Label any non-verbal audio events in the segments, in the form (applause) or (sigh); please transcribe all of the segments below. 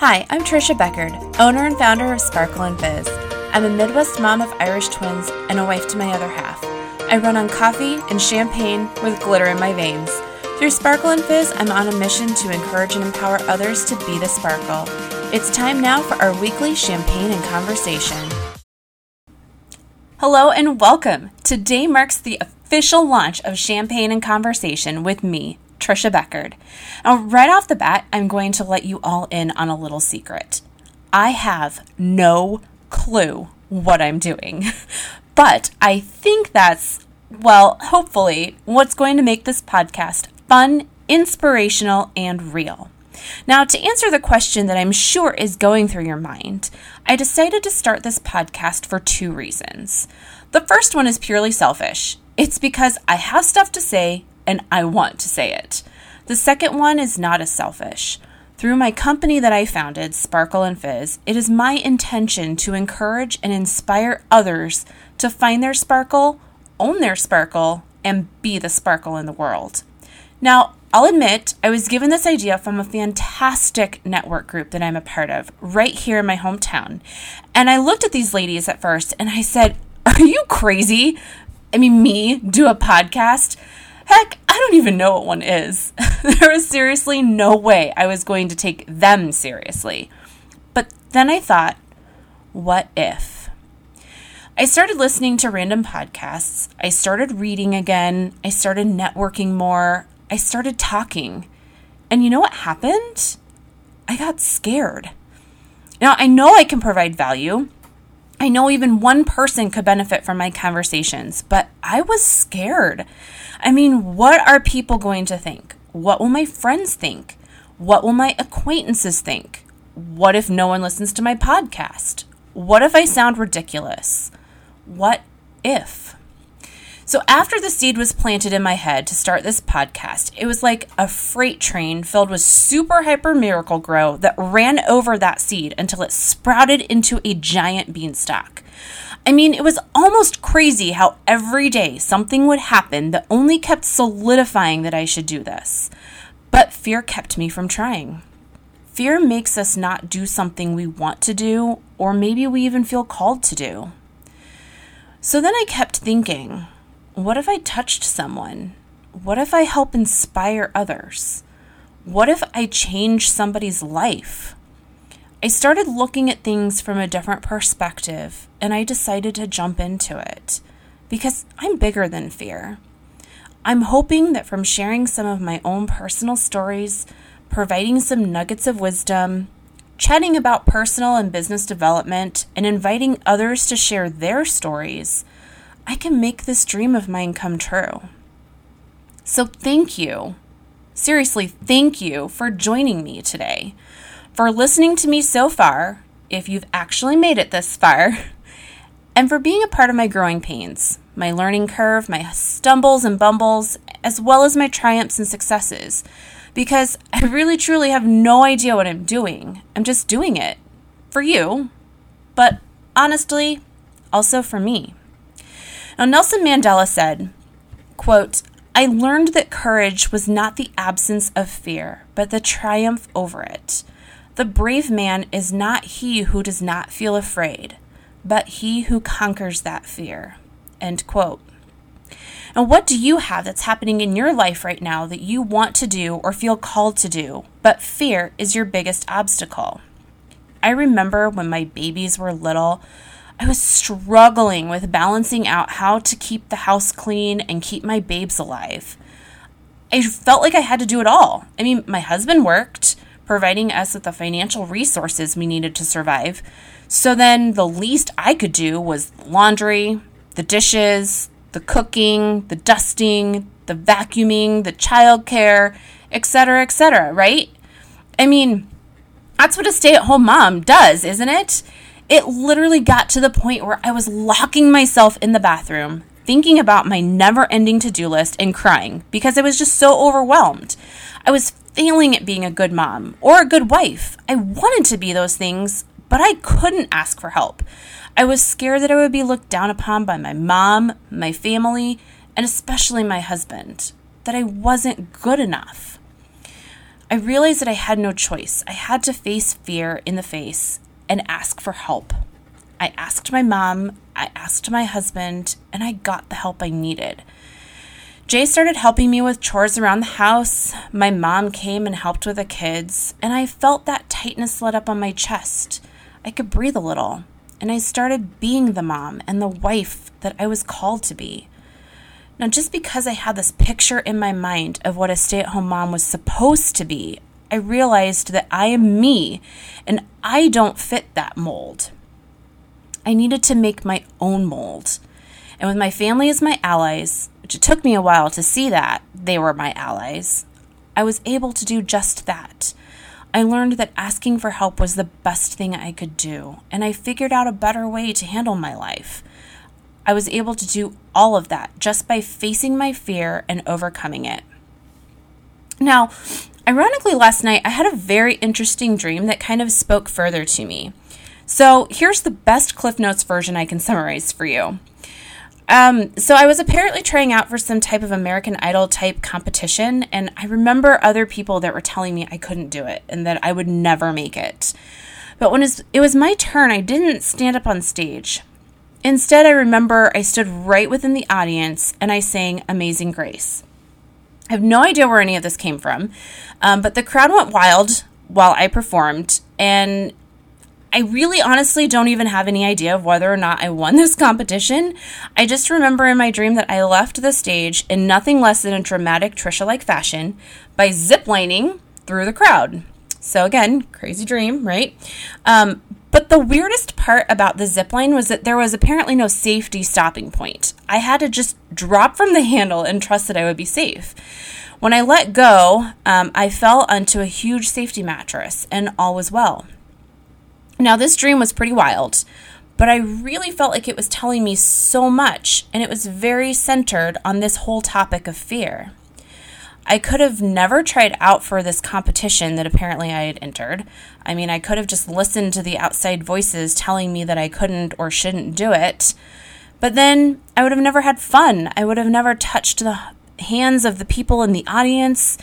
Hi, I'm Trisha Beckard, owner and founder of Sparkle and Fizz. I'm a Midwest mom of Irish twins and a wife to my other half. I run on coffee and champagne with glitter in my veins. Through Sparkle and Fizz, I'm on a mission to encourage and empower others to be the sparkle. It's time now for our weekly champagne and conversation. Hello and welcome. Today marks the official launch of Champagne and Conversation with me, Trisha Beckard. Now, right off the bat, I'm going to let you all in on a little secret. I have no clue what I'm doing, (laughs) but I think that's, well, hopefully, what's going to make this podcast fun, inspirational, and real. Now, to answer the question that I'm sure is going through your mind, I decided to start this podcast for two reasons. The first one is purely selfish it's because I have stuff to say and I want to say it. The second one is not as selfish. Through my company that I founded, Sparkle and Fizz, it is my intention to encourage and inspire others to find their sparkle, own their sparkle, and be the sparkle in the world. Now, I'll admit, I was given this idea from a fantastic network group that I'm a part of right here in my hometown. And I looked at these ladies at first and I said, Are you crazy? I mean, me do a podcast? Heck, I don't even know what one is. (laughs) there was seriously no way I was going to take them seriously. But then I thought, what if? I started listening to random podcasts. I started reading again. I started networking more. I started talking. And you know what happened? I got scared. Now, I know I can provide value. I know even one person could benefit from my conversations, but I was scared. I mean, what are people going to think? What will my friends think? What will my acquaintances think? What if no one listens to my podcast? What if I sound ridiculous? What if? So, after the seed was planted in my head to start this podcast, it was like a freight train filled with super hyper Miracle-Gro that ran over that seed until it sprouted into a giant beanstalk. I mean, it was almost crazy how every day something would happen that only kept solidifying that I should do this. But fear kept me from trying. Fear makes us not do something we want to do, or maybe we even feel called to do. So then I kept thinking, what if I touched someone? What if I help inspire others? What if I change somebody's life? I started looking at things from a different perspective and I decided to jump into it because I'm bigger than fear. I'm hoping that from sharing some of my own personal stories, providing some nuggets of wisdom, chatting about personal and business development, and inviting others to share their stories, I can make this dream of mine come true. So, thank you. Seriously, thank you for joining me today, for listening to me so far, if you've actually made it this far, (laughs) and for being a part of my growing pains, my learning curve, my stumbles and bumbles, as well as my triumphs and successes. Because I really truly have no idea what I'm doing. I'm just doing it for you, but honestly, also for me. Now, Nelson Mandela said, quote, I learned that courage was not the absence of fear, but the triumph over it. The brave man is not he who does not feel afraid, but he who conquers that fear. End quote. And what do you have that's happening in your life right now that you want to do or feel called to do, but fear is your biggest obstacle? I remember when my babies were little, I was struggling with balancing out how to keep the house clean and keep my babes alive. I felt like I had to do it all. I mean, my husband worked, providing us with the financial resources we needed to survive. So then the least I could do was laundry, the dishes, the cooking, the dusting, the vacuuming, the childcare, etc., etc., right? I mean, that's what a stay-at-home mom does, isn't it? It literally got to the point where I was locking myself in the bathroom, thinking about my never ending to do list and crying because I was just so overwhelmed. I was failing at being a good mom or a good wife. I wanted to be those things, but I couldn't ask for help. I was scared that I would be looked down upon by my mom, my family, and especially my husband, that I wasn't good enough. I realized that I had no choice. I had to face fear in the face and ask for help. I asked my mom, I asked my husband, and I got the help I needed. Jay started helping me with chores around the house. My mom came and helped with the kids, and I felt that tightness let up on my chest. I could breathe a little, and I started being the mom and the wife that I was called to be. Now, just because I had this picture in my mind of what a stay at home mom was supposed to be, I realized that I am me and I don't fit that mold. I needed to make my own mold. And with my family as my allies, which it took me a while to see that they were my allies, I was able to do just that. I learned that asking for help was the best thing I could do, and I figured out a better way to handle my life. I was able to do all of that just by facing my fear and overcoming it. Now, ironically, last night I had a very interesting dream that kind of spoke further to me. So, here's the best Cliff Notes version I can (laughs) summarize for you. Um, so, I was apparently trying out for some type of American Idol type competition, and I remember other people that were telling me I couldn't do it and that I would never make it. But when it was my turn, I didn't stand up on stage. Instead, I remember I stood right within the audience and I sang Amazing Grace. I have no idea where any of this came from, um, but the crowd went wild while I performed, and I really honestly don't even have any idea of whether or not I won (laughs) this competition. I just remember in my dream that I left the stage in nothing less than a dramatic Trisha like fashion by ziplining through the crowd. So, again, crazy dream, right? Um, but the weirdest part about the zipline was that there was apparently no safety stopping point. I had to just drop from the handle and trust that I would be safe. When I let go, um, I fell onto a huge safety mattress, and all was well. Now, this dream was pretty wild, but I really felt like it was telling me so much, and it was very centered on this whole topic of fear. I could have never tried out for this competition that apparently I had entered. I mean, I could have just listened to the outside voices telling me that I couldn't or shouldn't do it. But then I would have never had fun. I would have never touched the hands of the people in the audience.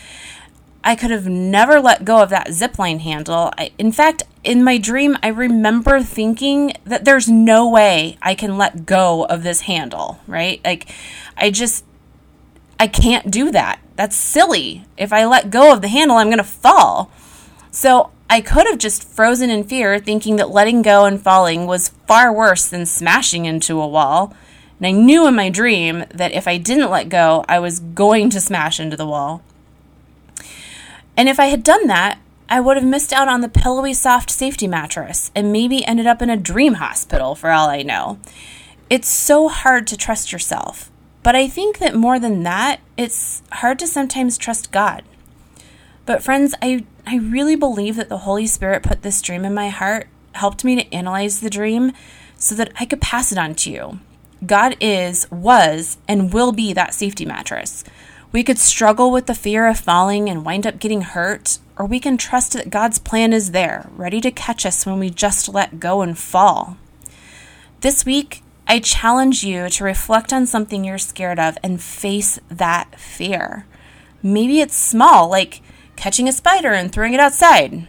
I could have never let go of that zipline handle. I, in fact, in my dream, I remember thinking that there's no way I can let go of this handle, right? Like, I just, I can't do that. That's silly. If I let go of the handle, I'm going to fall. So I could have just frozen in fear, thinking that letting go and falling was far worse than smashing into a wall. And I knew in my dream that if I didn't let go, I was going to smash into the wall. And if I had done that, I would have missed out on the pillowy, soft safety mattress and maybe ended up in a dream hospital for all I know. It's so hard to trust yourself. But I think that more than that, it's hard to sometimes trust God. But, friends, I, I really believe that the Holy Spirit put this dream in my heart, helped me to analyze the dream so that I could pass it on to you. God is, was, and will be that safety mattress. We could struggle with the fear of falling and wind up getting hurt, or we can trust that God's plan is there, ready to catch us when we just let go and fall. This week, I challenge you to reflect on something you're scared of and face that fear. Maybe it's small, like catching a spider and throwing it outside.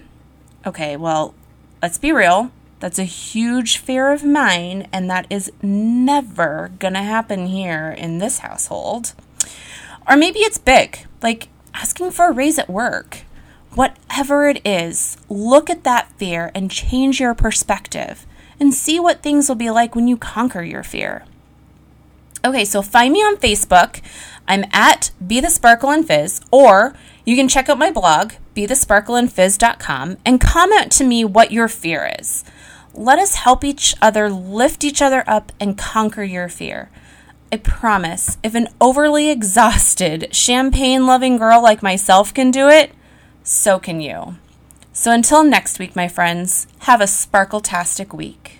Okay, well, let's be real. That's a huge fear of mine, and that is never gonna happen here in this household. Or maybe it's big, like asking for a raise at work. Whatever it is, look at that fear and change your perspective and see what things will be like when you conquer your fear. Okay, so find me on Facebook. I'm at Be the Sparkle and Fizz, or you can check out my blog, BeTheSparkleandFizz.com, and comment to me what your fear is. Let us help each other lift each other up and conquer your fear. I promise, if an overly exhausted, champagne loving girl like myself can do it, so can you. So until next week, my friends, have a sparkle-tastic week.